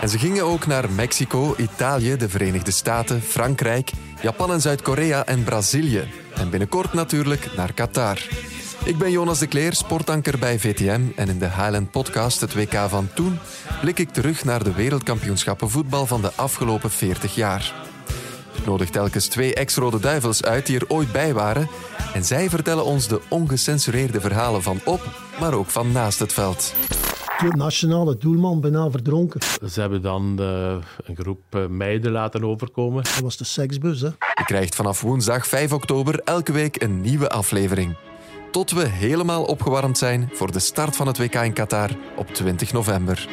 En ze gingen ook naar Mexico, Italië, de Verenigde Staten, Frankrijk, Japan en Zuid-Korea en Brazilië. En binnenkort natuurlijk naar Qatar. Ik ben Jonas de Kleer, sportanker bij VTM en in de Highland Podcast, het WK van toen, blik ik terug naar de wereldkampioenschappen voetbal van de afgelopen 40 jaar. Ik nodig telkens twee ex-rode duivels uit die er ooit bij waren en zij vertellen ons de ongecensureerde verhalen van op, maar ook van naast het veld. De nationale doelman bijna verdronken. Ze hebben dan uh, een groep uh, meiden laten overkomen. Dat was de seksbus, hè? Je krijgt vanaf woensdag 5 oktober elke week een nieuwe aflevering. Tot we helemaal opgewarmd zijn voor de start van het WK in Qatar op 20 november.